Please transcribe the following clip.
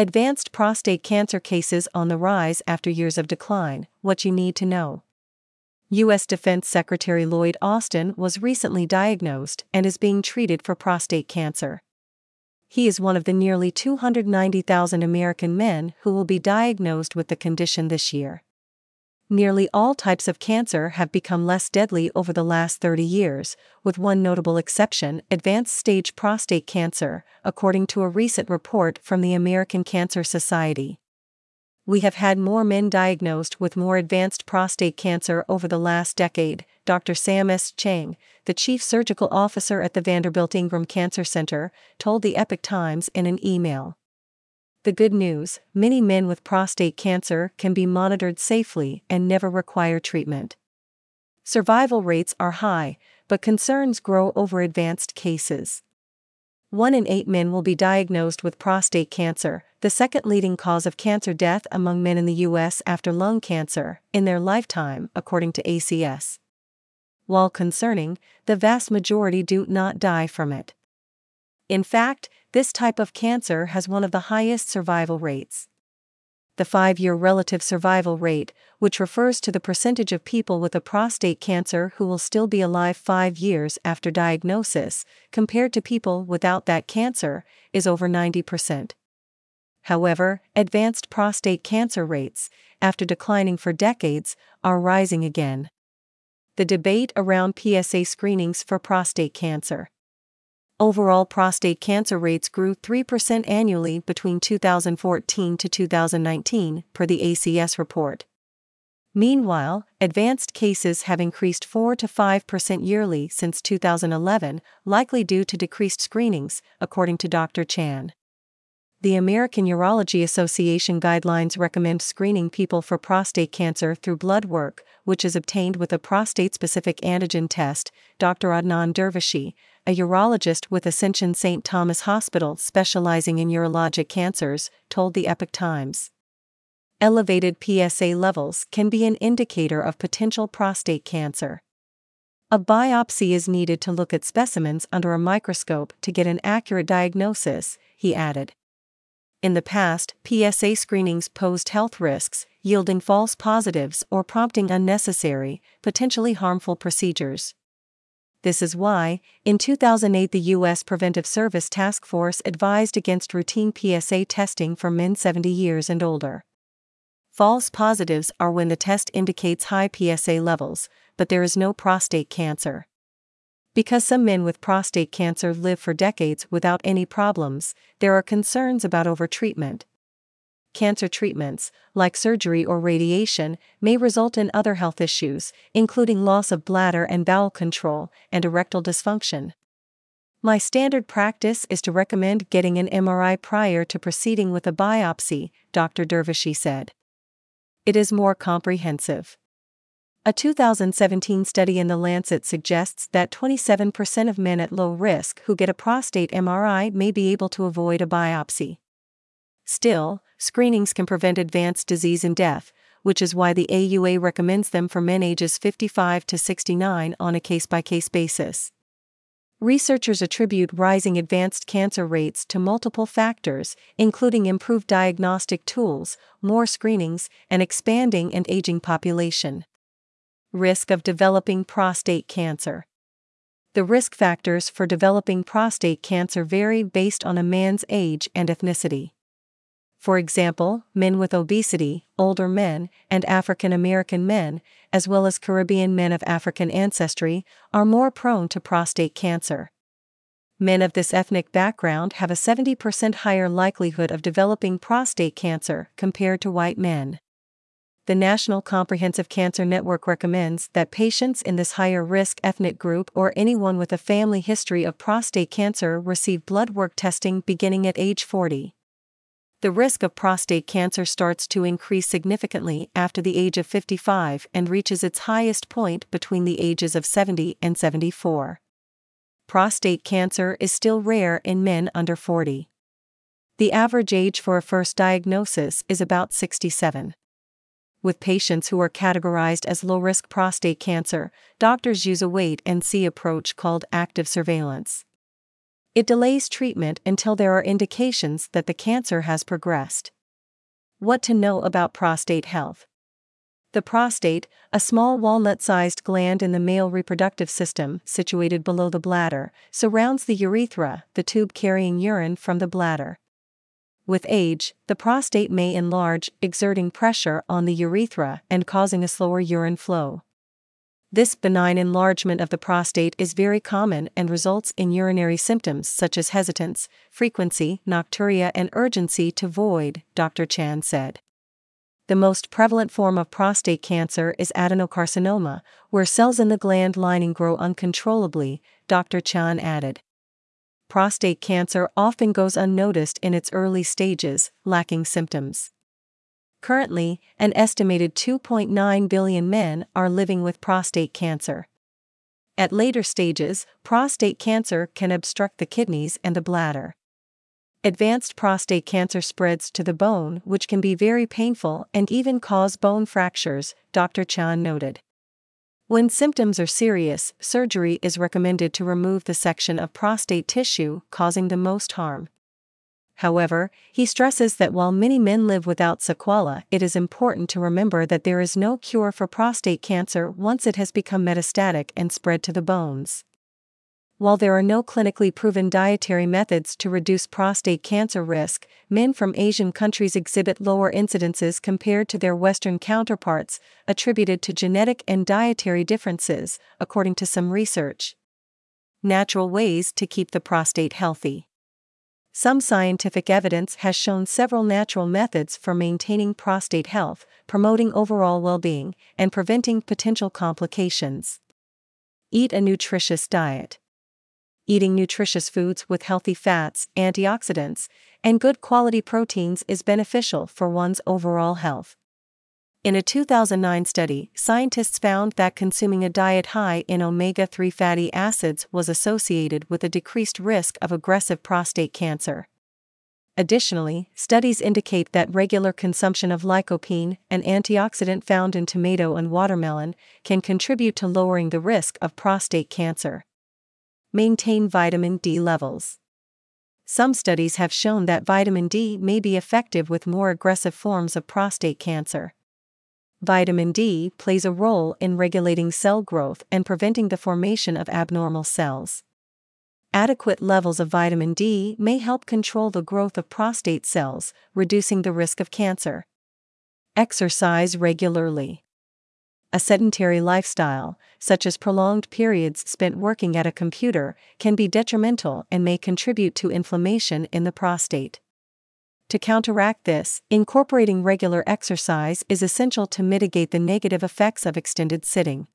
Advanced prostate cancer cases on the rise after years of decline. What you need to know. U.S. Defense Secretary Lloyd Austin was recently diagnosed and is being treated for prostate cancer. He is one of the nearly 290,000 American men who will be diagnosed with the condition this year. Nearly all types of cancer have become less deadly over the last 30 years, with one notable exception advanced stage prostate cancer, according to a recent report from the American Cancer Society. We have had more men diagnosed with more advanced prostate cancer over the last decade, Dr. Sam S. Chang, the chief surgical officer at the Vanderbilt Ingram Cancer Center, told the Epoch Times in an email. The good news many men with prostate cancer can be monitored safely and never require treatment. Survival rates are high, but concerns grow over advanced cases. One in eight men will be diagnosed with prostate cancer, the second leading cause of cancer death among men in the U.S. after lung cancer, in their lifetime, according to ACS. While concerning, the vast majority do not die from it. In fact, this type of cancer has one of the highest survival rates. The five year relative survival rate, which refers to the percentage of people with a prostate cancer who will still be alive five years after diagnosis, compared to people without that cancer, is over 90%. However, advanced prostate cancer rates, after declining for decades, are rising again. The debate around PSA screenings for prostate cancer. Overall prostate cancer rates grew 3% annually between 2014 to 2019, per the ACS report. Meanwhile, advanced cases have increased 4 to 5% yearly since 2011, likely due to decreased screenings, according to Dr. Chan. The American Urology Association guidelines recommend screening people for prostate cancer through blood work, which is obtained with a prostate specific antigen test, Dr. Adnan Dervishi, a urologist with Ascension St. Thomas Hospital specializing in urologic cancers, told the Epoch Times. Elevated PSA levels can be an indicator of potential prostate cancer. A biopsy is needed to look at specimens under a microscope to get an accurate diagnosis, he added. In the past, PSA screenings posed health risks, yielding false positives or prompting unnecessary, potentially harmful procedures. This is why, in 2008, the U.S. Preventive Service Task Force advised against routine PSA testing for men 70 years and older. False positives are when the test indicates high PSA levels, but there is no prostate cancer. Because some men with prostate cancer live for decades without any problems, there are concerns about overtreatment, cancer treatments, like surgery or radiation, may result in other health issues, including loss of bladder and bowel control and erectile dysfunction. My standard practice is to recommend getting an MRI prior to proceeding with a biopsy, Dr. Dervishi said. It is more comprehensive. A 2017 study in The Lancet suggests that 27% of men at low risk who get a prostate MRI may be able to avoid a biopsy. Still, screenings can prevent advanced disease and death, which is why the AUA recommends them for men ages 55 to 69 on a case by case basis. Researchers attribute rising advanced cancer rates to multiple factors, including improved diagnostic tools, more screenings, and expanding and aging population. Risk of developing prostate cancer. The risk factors for developing prostate cancer vary based on a man's age and ethnicity. For example, men with obesity, older men, and African American men, as well as Caribbean men of African ancestry, are more prone to prostate cancer. Men of this ethnic background have a 70% higher likelihood of developing prostate cancer compared to white men. The National Comprehensive Cancer Network recommends that patients in this higher risk ethnic group or anyone with a family history of prostate cancer receive blood work testing beginning at age 40 the risk of prostate cancer starts to increase significantly after the age of 55 and reaches its highest point between the ages of 70 and 74. Prostate cancer is still rare in men under 40. The average age for a first diagnosis is about 67. With patients who are categorized as low risk prostate cancer, doctors use a wait and see approach called active surveillance. It delays treatment until there are indications that the cancer has progressed. What to know about prostate health? The prostate, a small walnut sized gland in the male reproductive system situated below the bladder, surrounds the urethra, the tube carrying urine from the bladder. With age, the prostate may enlarge, exerting pressure on the urethra and causing a slower urine flow. This benign enlargement of the prostate is very common and results in urinary symptoms such as hesitance, frequency, nocturia, and urgency to void, Dr. Chan said. The most prevalent form of prostate cancer is adenocarcinoma, where cells in the gland lining grow uncontrollably, Dr. Chan added. Prostate cancer often goes unnoticed in its early stages, lacking symptoms. Currently, an estimated 2.9 billion men are living with prostate cancer. At later stages, prostate cancer can obstruct the kidneys and the bladder. Advanced prostate cancer spreads to the bone, which can be very painful and even cause bone fractures, Dr. Chan noted. When symptoms are serious, surgery is recommended to remove the section of prostate tissue causing the most harm. However, he stresses that while many men live without sequela, it is important to remember that there is no cure for prostate cancer once it has become metastatic and spread to the bones. While there are no clinically proven dietary methods to reduce prostate cancer risk, men from Asian countries exhibit lower incidences compared to their Western counterparts, attributed to genetic and dietary differences, according to some research. Natural ways to keep the prostate healthy. Some scientific evidence has shown several natural methods for maintaining prostate health, promoting overall well being, and preventing potential complications. Eat a nutritious diet eating nutritious foods with healthy fats, antioxidants, and good quality proteins is beneficial for one's overall health. In a 2009 study, scientists found that consuming a diet high in omega 3 fatty acids was associated with a decreased risk of aggressive prostate cancer. Additionally, studies indicate that regular consumption of lycopene, an antioxidant found in tomato and watermelon, can contribute to lowering the risk of prostate cancer. Maintain vitamin D levels. Some studies have shown that vitamin D may be effective with more aggressive forms of prostate cancer. Vitamin D plays a role in regulating cell growth and preventing the formation of abnormal cells. Adequate levels of vitamin D may help control the growth of prostate cells, reducing the risk of cancer. Exercise regularly. A sedentary lifestyle, such as prolonged periods spent working at a computer, can be detrimental and may contribute to inflammation in the prostate. To counteract this, incorporating regular exercise is essential to mitigate the negative effects of extended sitting.